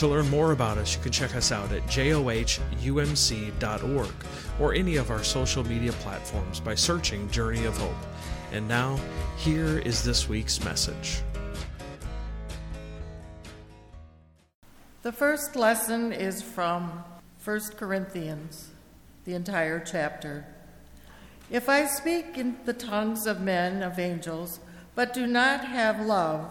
To learn more about us, you can check us out at johumc.org or any of our social media platforms by searching Journey of Hope. And now, here is this week's message. The first lesson is from 1 Corinthians, the entire chapter. If I speak in the tongues of men, of angels, but do not have love,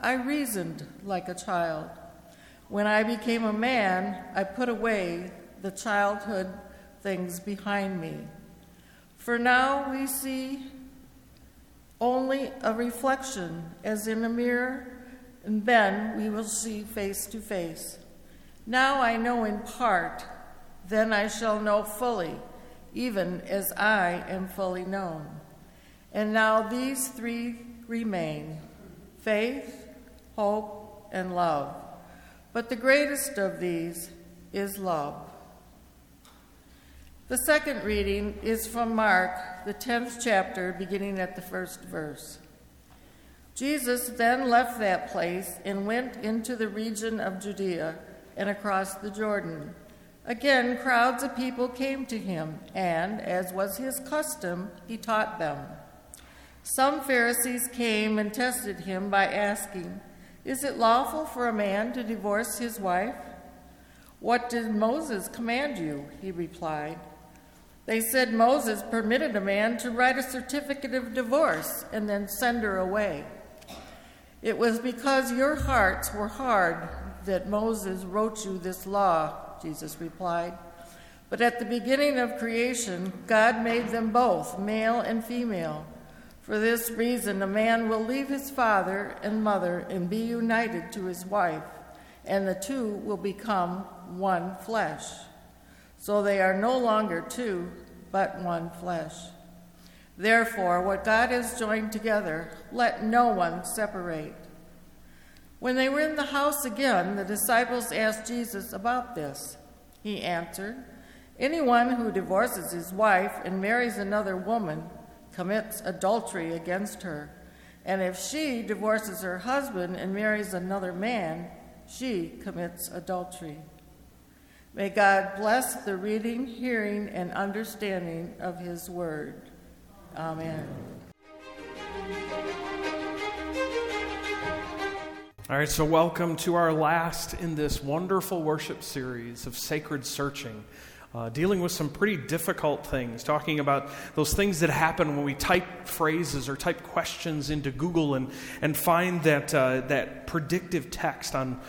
I reasoned like a child. When I became a man, I put away the childhood things behind me. For now we see only a reflection as in a mirror, and then we will see face to face. Now I know in part, then I shall know fully, even as I am fully known. And now these three remain faith, hope, and love. But the greatest of these is love. The second reading is from Mark, the 10th chapter, beginning at the first verse. Jesus then left that place and went into the region of Judea and across the Jordan. Again, crowds of people came to him, and, as was his custom, he taught them. Some Pharisees came and tested him by asking, is it lawful for a man to divorce his wife? What did Moses command you? He replied. They said Moses permitted a man to write a certificate of divorce and then send her away. It was because your hearts were hard that Moses wrote you this law, Jesus replied. But at the beginning of creation, God made them both, male and female. For this reason, a man will leave his father and mother and be united to his wife, and the two will become one flesh. So they are no longer two, but one flesh. Therefore, what God has joined together, let no one separate. When they were in the house again, the disciples asked Jesus about this. He answered, Anyone who divorces his wife and marries another woman, commits adultery against her. And if she divorces her husband and marries another man, she commits adultery. May God bless the reading, hearing, and understanding of His word. Amen. All right, so welcome to our last in this wonderful worship series of Sacred Searching uh, dealing with some pretty difficult things, talking about those things that happen when we type phrases or type questions into Google and, and find that, uh, that predictive text on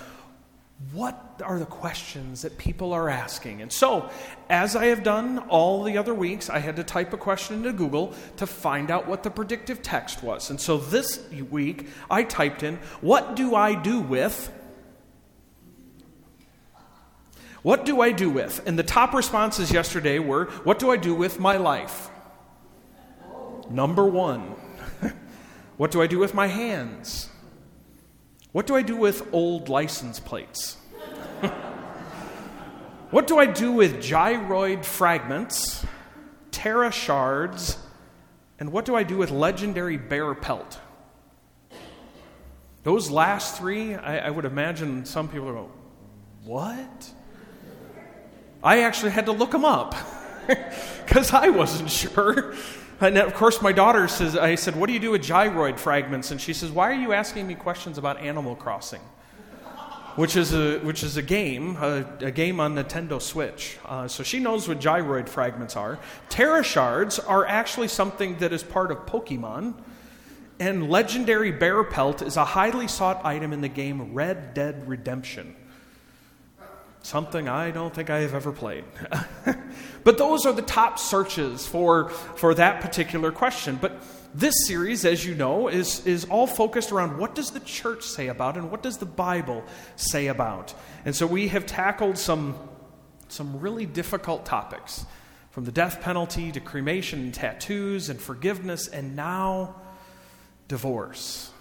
what are the questions that people are asking? And so, as I have done all the other weeks, I had to type a question into Google to find out what the predictive text was. And so this week, I typed in, What do I do with? What do I do with? And the top responses yesterday were, What do I do with my life? Number one. what do I do with my hands? What do I do with old license plates? what do I do with gyroid fragments, Tera shards, and what do I do with legendary bear pelt? Those last three, I, I would imagine some people are going, What? I actually had to look them up because I wasn't sure. And of course, my daughter says, I said, What do you do with gyroid fragments? And she says, Why are you asking me questions about Animal Crossing? Which is a, which is a game, a, a game on Nintendo Switch. Uh, so she knows what gyroid fragments are. Tera shards are actually something that is part of Pokemon. And legendary bear pelt is a highly sought item in the game Red Dead Redemption something I don't think I have ever played. but those are the top searches for, for that particular question. But this series, as you know, is, is all focused around what does the church say about and what does the Bible say about. And so we have tackled some, some really difficult topics from the death penalty to cremation and tattoos and forgiveness and now divorce.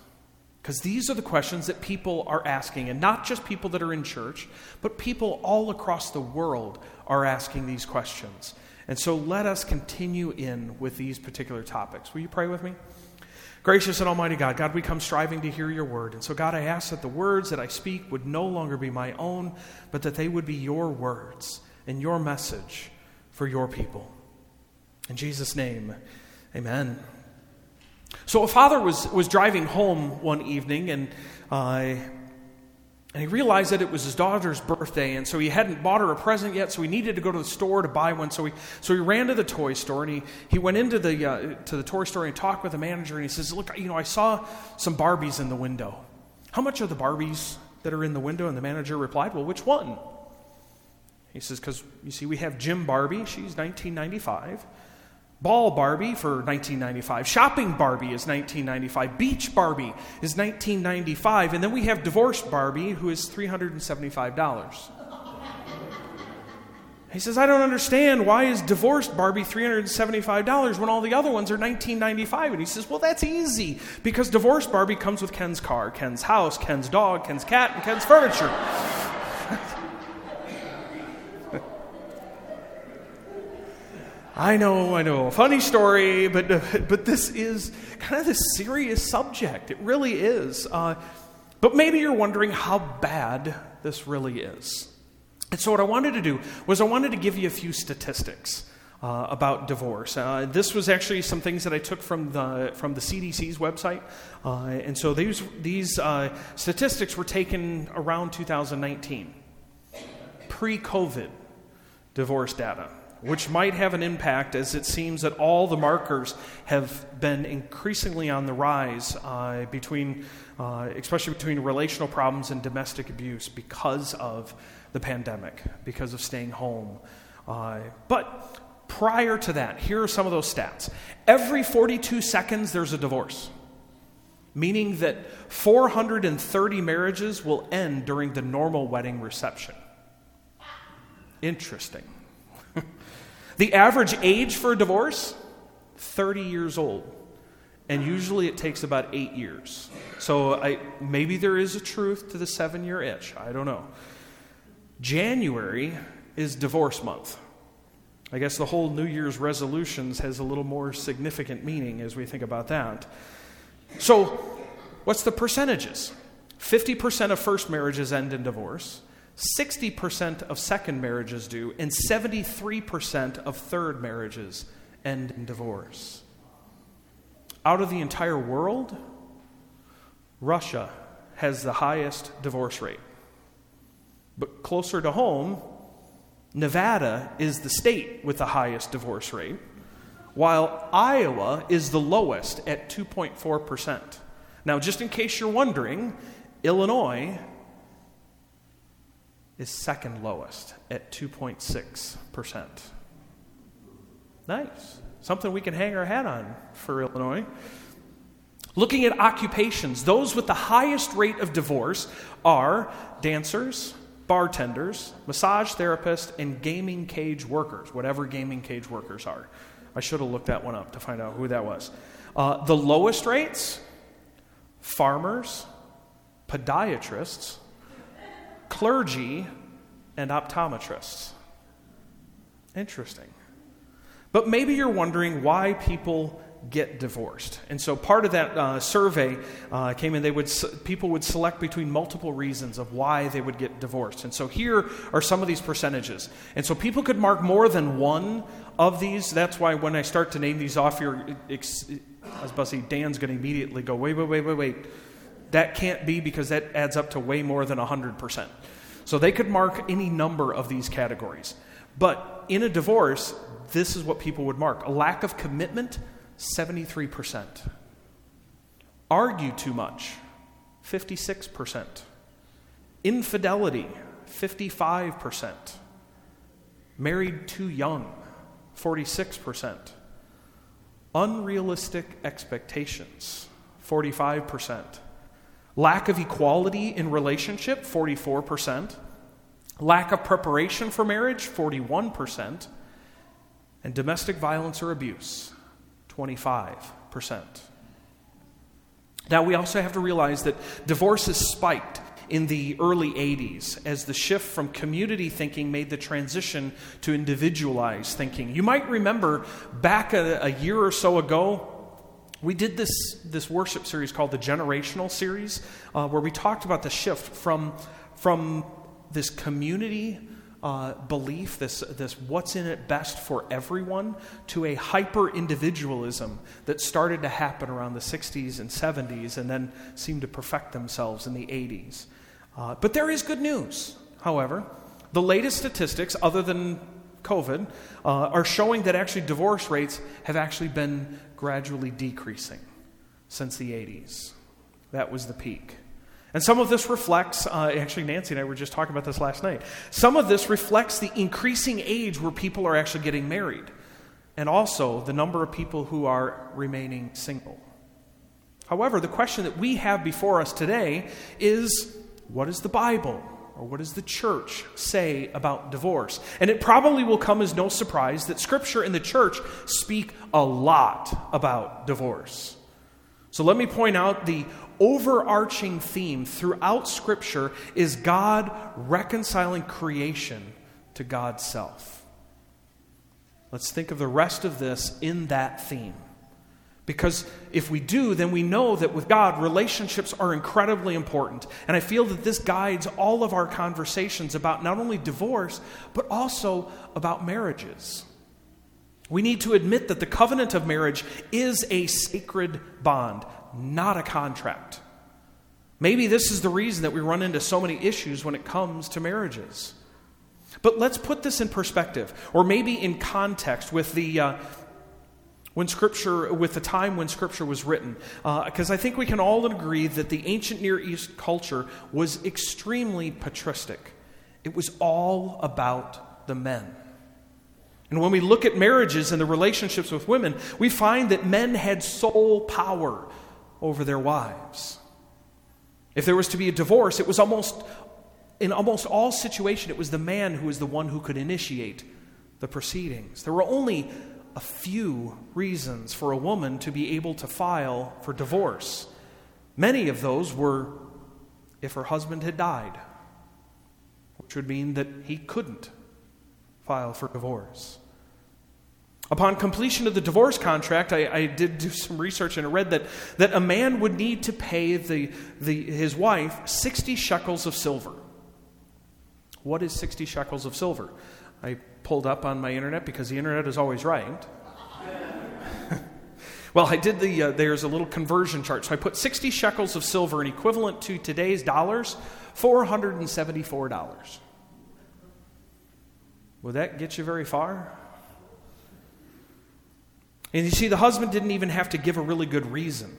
Because these are the questions that people are asking, and not just people that are in church, but people all across the world are asking these questions. And so let us continue in with these particular topics. Will you pray with me? Gracious and Almighty God, God, we come striving to hear your word. And so, God, I ask that the words that I speak would no longer be my own, but that they would be your words and your message for your people. In Jesus' name, amen. So a father was, was driving home one evening and, uh, and he realized that it was his daughter's birthday, and so he hadn't bought her a present yet, so he needed to go to the store to buy one. So he, so he ran to the toy store and he, he went into the, uh, to the toy store and talked with the manager, and he says, Look, you know, I saw some Barbies in the window. How much are the Barbies that are in the window? And the manager replied, Well, which one? He says, Because you see, we have Gym Barbie, she's 1995. Ball Barbie for 1995. Shopping Barbie is 1995. Beach Barbie is 1995. And then we have Divorced Barbie, who is $375. He says, I don't understand. Why is Divorced Barbie $375 when all the other ones are 1995 And he says, Well, that's easy because Divorced Barbie comes with Ken's car, Ken's house, Ken's dog, Ken's cat, and Ken's furniture. I know, I know. Funny story, but, but this is kind of a serious subject. It really is. Uh, but maybe you're wondering how bad this really is. And so, what I wanted to do was, I wanted to give you a few statistics. Uh, about divorce. Uh, this was actually some things that I took from the from the CDC's website, uh, and so these these uh, statistics were taken around 2019, pre-COVID divorce data which might have an impact as it seems that all the markers have been increasingly on the rise uh, between, uh, especially between relational problems and domestic abuse because of the pandemic, because of staying home. Uh, but prior to that, here are some of those stats. Every 42 seconds, there's a divorce, meaning that 430 marriages will end during the normal wedding reception. Interesting. The average age for a divorce 30 years old. And usually it takes about eight years. So I, maybe there is a truth to the seven year itch. I don't know. January is divorce month. I guess the whole New Year's resolutions has a little more significant meaning as we think about that. So, what's the percentages? 50% of first marriages end in divorce. 60% of second marriages do, and 73% of third marriages end in divorce. Out of the entire world, Russia has the highest divorce rate. But closer to home, Nevada is the state with the highest divorce rate, while Iowa is the lowest at 2.4%. Now, just in case you're wondering, Illinois is second lowest at 2.6%. Nice. Something we can hang our hat on for Illinois. Looking at occupations, those with the highest rate of divorce are dancers, bartenders, massage therapists, and gaming cage workers, whatever gaming cage workers are. I should have looked that one up to find out who that was. Uh, the lowest rates farmers, podiatrists, clergy, and optometrists. Interesting. But maybe you're wondering why people get divorced. And so part of that uh, survey uh, came in, they would, people would select between multiple reasons of why they would get divorced. And so here are some of these percentages. And so people could mark more than one of these. That's why when I start to name these off here, I was about to say, Dan's going to immediately go, wait, wait, wait, wait, wait. That can't be because that adds up to way more than 100%. So they could mark any number of these categories. But in a divorce, this is what people would mark a lack of commitment, 73%. Argue too much, 56%. Infidelity, 55%. Married too young, 46%. Unrealistic expectations, 45%. Lack of equality in relationship, 44%. Lack of preparation for marriage, 41%. And domestic violence or abuse, 25%. Now, we also have to realize that divorce has spiked in the early 80s as the shift from community thinking made the transition to individualized thinking. You might remember back a, a year or so ago, we did this, this worship series called the Generational Series, uh, where we talked about the shift from, from this community uh, belief, this, this what's in it best for everyone, to a hyper individualism that started to happen around the 60s and 70s and then seemed to perfect themselves in the 80s. Uh, but there is good news, however. The latest statistics, other than COVID, uh, are showing that actually divorce rates have actually been gradually decreasing since the 80s. That was the peak. And some of this reflects, uh, actually, Nancy and I were just talking about this last night. Some of this reflects the increasing age where people are actually getting married, and also the number of people who are remaining single. However, the question that we have before us today is what is the Bible or what does the church say about divorce? And it probably will come as no surprise that Scripture and the church speak a lot about divorce. So let me point out the overarching theme throughout Scripture is God reconciling creation to God's self. Let's think of the rest of this in that theme. Because if we do, then we know that with God, relationships are incredibly important. And I feel that this guides all of our conversations about not only divorce, but also about marriages. We need to admit that the covenant of marriage is a sacred bond, not a contract. Maybe this is the reason that we run into so many issues when it comes to marriages. But let's put this in perspective, or maybe in context with the. Uh, when scripture with the time when scripture was written. Because uh, i think we can all agree that the ancient near east culture was extremely patristic. It was all about the men. And when we look at marriages and the relationships with women we find that men had sole power over their wives. If there was to be a divorce it was almost in almost all situations it was the man who was the one who could initiate the proceedings. There were only a few reasons for a woman to be able to file for divorce. Many of those were if her husband had died, which would mean that he couldn't file for divorce. Upon completion of the divorce contract, I, I, did do some research and I read that, that a man would need to pay the, the, his wife 60 shekels of silver. What is 60 shekels of silver? I pulled up on my internet because the internet is always right. well, I did the, uh, there's a little conversion chart. So I put 60 shekels of silver, and equivalent to today's dollars, $474. Would that get you very far? And you see, the husband didn't even have to give a really good reason,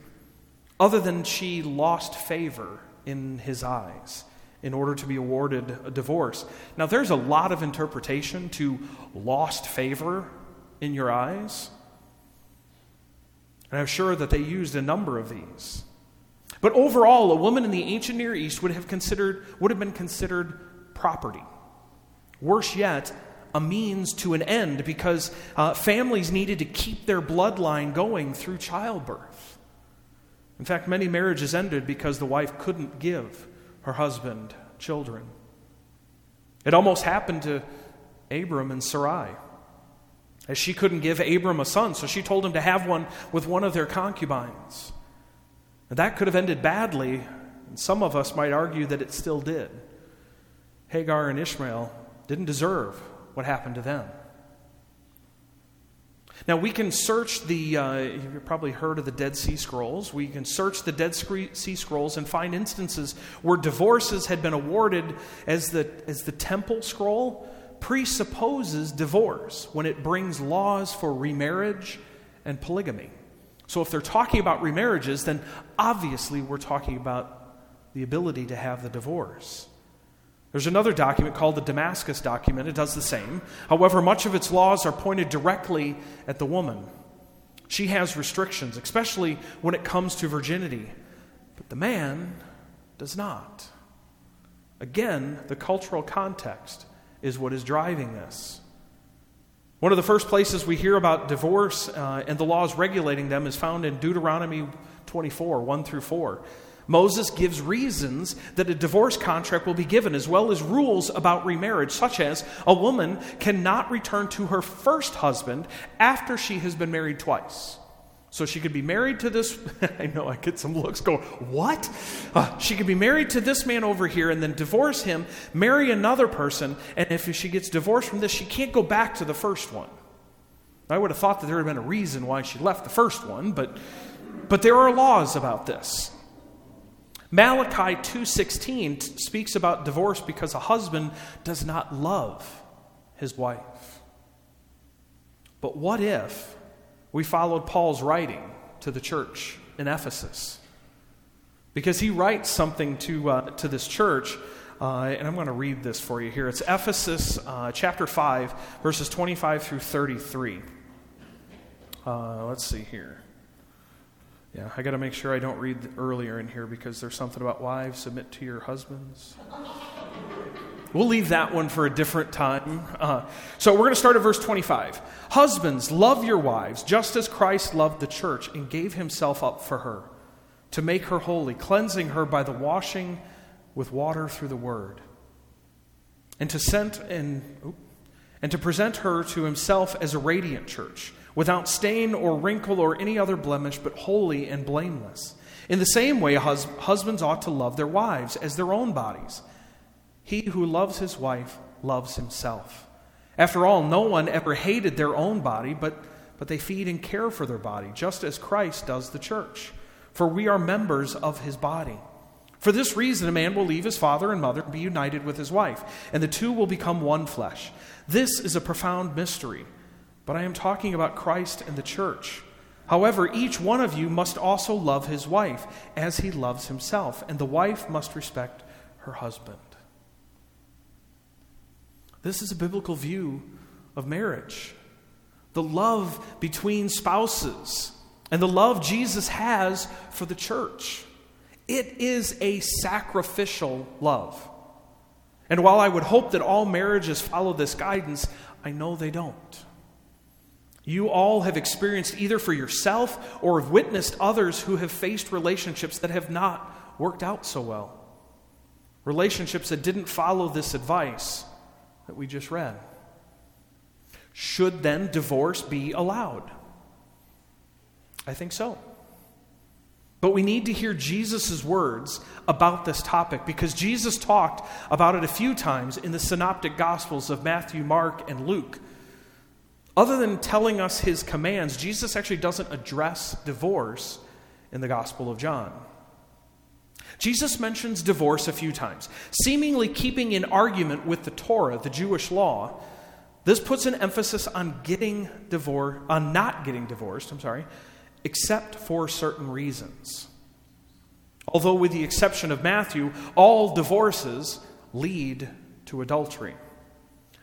other than she lost favor in his eyes. In order to be awarded a divorce. Now, there's a lot of interpretation to lost favor in your eyes. And I'm sure that they used a number of these. But overall, a woman in the ancient Near East would have considered would have been considered property. Worse yet, a means to an end because uh, families needed to keep their bloodline going through childbirth. In fact, many marriages ended because the wife couldn't give her husband children. It almost happened to Abram and Sarai. As she couldn't give Abram a son, so she told him to have one with one of their concubines. And that could have ended badly, and some of us might argue that it still did. Hagar and Ishmael didn't deserve what happened to them. Now, we can search the, uh, you've probably heard of the Dead Sea Scrolls. We can search the Dead Sea Scrolls and find instances where divorces had been awarded as the, as the Temple Scroll presupposes divorce when it brings laws for remarriage and polygamy. So, if they're talking about remarriages, then obviously we're talking about the ability to have the divorce. There's another document called the Damascus document. It does the same. However, much of its laws are pointed directly at the woman. She has restrictions, especially when it comes to virginity. But the man does not. Again, the cultural context is what is driving this. One of the first places we hear about divorce uh, and the laws regulating them is found in Deuteronomy 24 1 through 4. Moses gives reasons that a divorce contract will be given, as well as rules about remarriage, such as a woman cannot return to her first husband after she has been married twice. So she could be married to this. I know I get some looks go, what? Uh, she could be married to this man over here and then divorce him, marry another person, and if she gets divorced from this, she can't go back to the first one. I would have thought that there had been a reason why she left the first one, but, but there are laws about this. Malachi 2:16 speaks about divorce because a husband does not love his wife. But what if we followed Paul's writing to the church in Ephesus? Because he writes something to, uh, to this church, uh, and I'm going to read this for you here. It's Ephesus uh, chapter 5, verses 25 through 33. Uh, let's see here. Yeah, I got to make sure I don't read earlier in here because there's something about wives submit to your husbands. We'll leave that one for a different time. Uh, so we're going to start at verse 25. Husbands, love your wives, just as Christ loved the church and gave himself up for her, to make her holy, cleansing her by the washing with water through the word, and to send and, and to present her to himself as a radiant church without stain or wrinkle or any other blemish, but holy and blameless. In the same way, hus- husbands ought to love their wives as their own bodies. He who loves his wife loves himself. After all, no one ever hated their own body, but, but they feed and care for their body, just as Christ does the church. For we are members of his body. For this reason, a man will leave his father and mother and be united with his wife, and the two will become one flesh. This is a profound mystery but I am talking about Christ and the church. However, each one of you must also love his wife as he loves himself, and the wife must respect her husband. This is a biblical view of marriage. The love between spouses and the love Jesus has for the church. It is a sacrificial love. And while I would hope that all marriages follow this guidance, I know they don't. You all have experienced either for yourself or have witnessed others who have faced relationships that have not worked out so well. Relationships that didn't follow this advice that we just read. Should then divorce be allowed? I think so. But we need to hear Jesus' words about this topic because Jesus talked about it a few times in the synoptic gospels of Matthew, Mark, and Luke. Other than telling us his commands, Jesus actually doesn't address divorce in the Gospel of John. Jesus mentions divorce a few times, seemingly keeping in argument with the Torah, the Jewish law. This puts an emphasis on getting divorced, on not getting divorced, I'm sorry, except for certain reasons. Although, with the exception of Matthew, all divorces lead to adultery.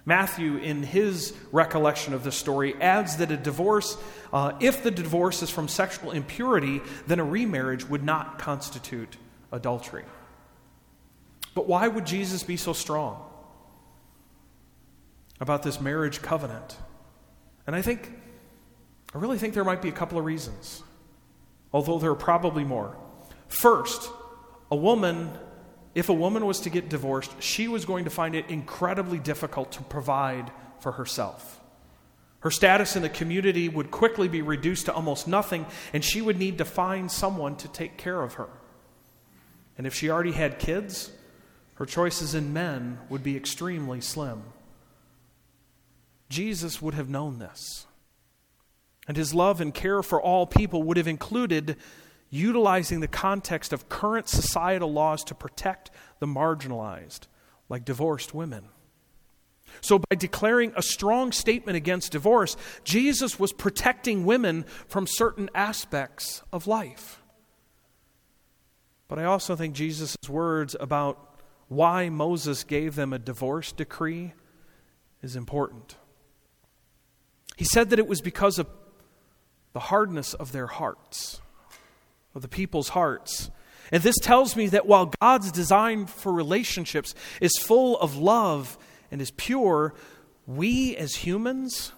Matthew, in his recollection of the story, adds that a divorce, uh, if the divorce is from sexual impurity, then a remarriage would not constitute adultery. But why would Jesus be so strong about this marriage covenant? And I think, I really think there might be a couple of reasons, although there are probably more. First, a woman if a woman was to get divorced, she was going to find it incredibly difficult to provide for herself. Her status in the community would quickly be reduced to almost nothing, and she would need to find someone to take care of her. And if she already had kids, her choices in men would be extremely slim. Jesus would have known this. And his love and care for all people would have included utilizing the context of current societal laws to protect the marginalized, like divorced women. So, by declaring a strong statement against divorce, Jesus was protecting women from certain aspects of life. But I also think Jesus' words about why Moses gave them a divorce decree is important. He said that it was because of the hardness of their hearts of the people's hearts. And this tells me that while God's design for relationships is full of love and is pure, we as humans,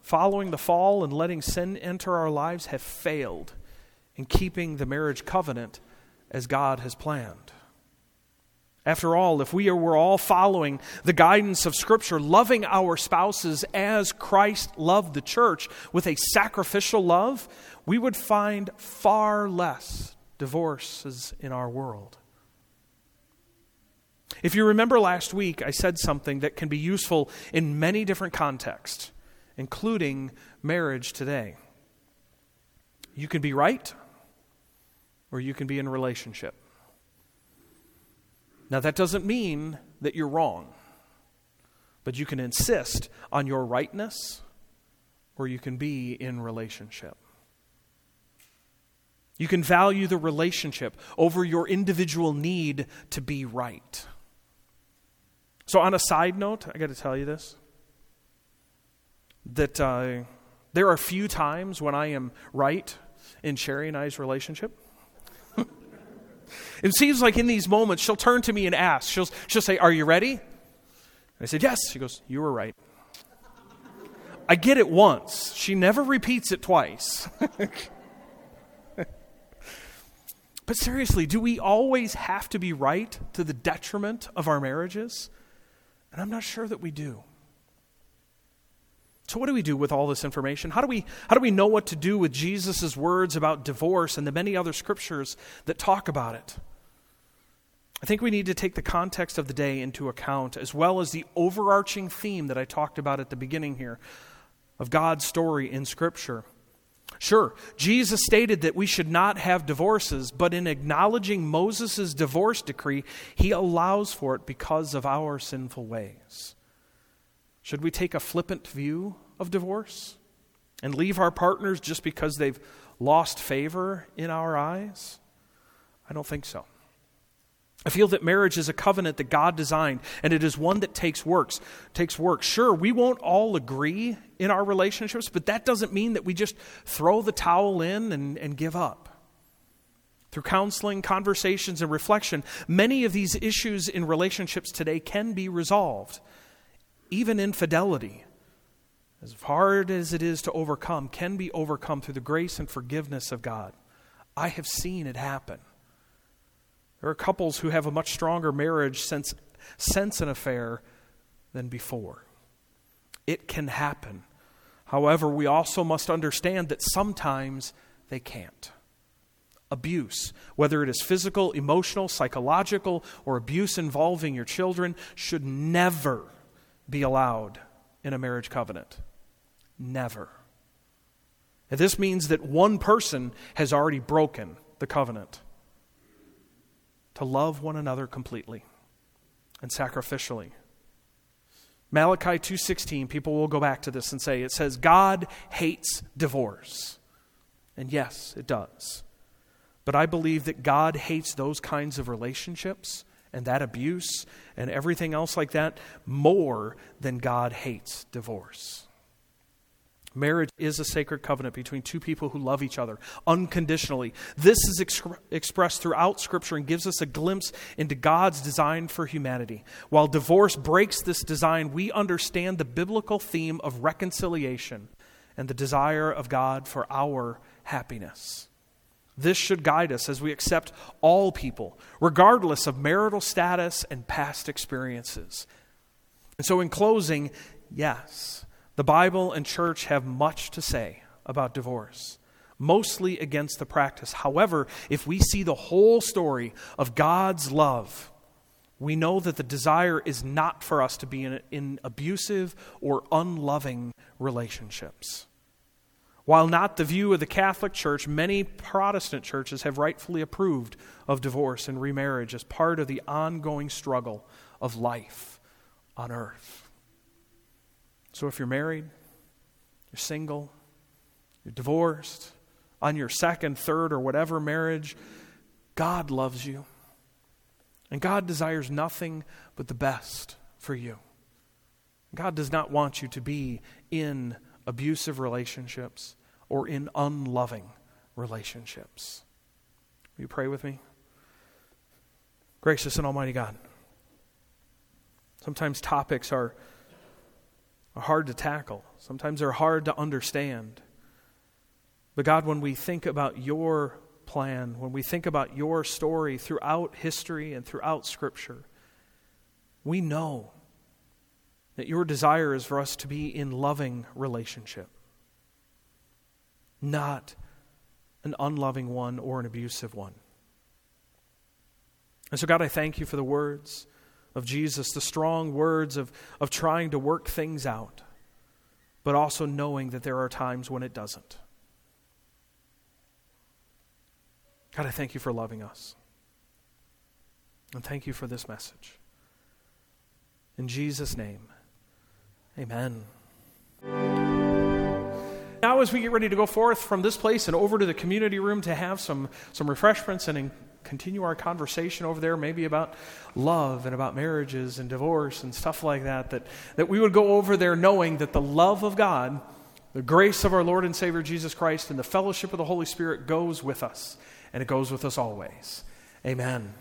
following the fall and letting sin enter our lives, have failed in keeping the marriage covenant as God has planned. After all, if we were all following the guidance of Scripture, loving our spouses as Christ loved the church with a sacrificial love, we would find far less divorces in our world. If you remember last week, I said something that can be useful in many different contexts, including marriage today. You can be right, or you can be in a relationship. Now, that doesn't mean that you're wrong, but you can insist on your rightness or you can be in relationship. You can value the relationship over your individual need to be right. So, on a side note, I got to tell you this that uh, there are few times when I am right in Sherry and I's relationship. It seems like in these moments, she'll turn to me and ask. She'll, she'll say, Are you ready? And I said, Yes. She goes, You were right. I get it once. She never repeats it twice. but seriously, do we always have to be right to the detriment of our marriages? And I'm not sure that we do. So what do we do with all this information? How do we how do we know what to do with Jesus' words about divorce and the many other scriptures that talk about it? I think we need to take the context of the day into account, as well as the overarching theme that I talked about at the beginning here of God's story in Scripture. Sure, Jesus stated that we should not have divorces, but in acknowledging Moses' divorce decree, he allows for it because of our sinful ways. Should we take a flippant view of divorce and leave our partners just because they've lost favor in our eyes? I don't think so. I feel that marriage is a covenant that God designed, and it is one that takes works, takes work. Sure, we won't all agree in our relationships, but that doesn't mean that we just throw the towel in and, and give up. Through counseling, conversations, and reflection, many of these issues in relationships today can be resolved. Even infidelity, as hard as it is to overcome, can be overcome through the grace and forgiveness of God. I have seen it happen. There are couples who have a much stronger marriage since, since an affair than before. It can happen. However, we also must understand that sometimes they can't. Abuse, whether it is physical, emotional, psychological, or abuse involving your children, should never be allowed in a marriage covenant. Never. And this means that one person has already broken the covenant to love one another completely and sacrificially. Malachi 2:16 people will go back to this and say it says God hates divorce. And yes, it does. But I believe that God hates those kinds of relationships and that abuse and everything else like that more than God hates divorce. Marriage is a sacred covenant between two people who love each other unconditionally. This is ex- expressed throughout Scripture and gives us a glimpse into God's design for humanity. While divorce breaks this design, we understand the biblical theme of reconciliation and the desire of God for our happiness. This should guide us as we accept all people, regardless of marital status and past experiences. And so, in closing, yes, the Bible and church have much to say about divorce, mostly against the practice. However, if we see the whole story of God's love, we know that the desire is not for us to be in, in abusive or unloving relationships. While not the view of the Catholic Church, many Protestant churches have rightfully approved of divorce and remarriage as part of the ongoing struggle of life on earth. So if you're married, you're single, you're divorced, on your second, third, or whatever marriage, God loves you. And God desires nothing but the best for you. God does not want you to be in abusive relationships or in unloving relationships. Will you pray with me? Gracious and Almighty God, sometimes topics are are hard to tackle. Sometimes they're hard to understand. But God, when we think about your plan, when we think about your story throughout history and throughout Scripture, we know that your desire is for us to be in loving relationship, not an unloving one or an abusive one. And so, God, I thank you for the words of Jesus, the strong words of, of trying to work things out, but also knowing that there are times when it doesn't. God, I thank you for loving us. And thank you for this message. In Jesus' name, amen. Now, as we get ready to go forth from this place and over to the community room to have some, some refreshments and continue our conversation over there, maybe about love and about marriages and divorce and stuff like that, that, that we would go over there knowing that the love of God, the grace of our Lord and Savior Jesus Christ, and the fellowship of the Holy Spirit goes with us, and it goes with us always. Amen.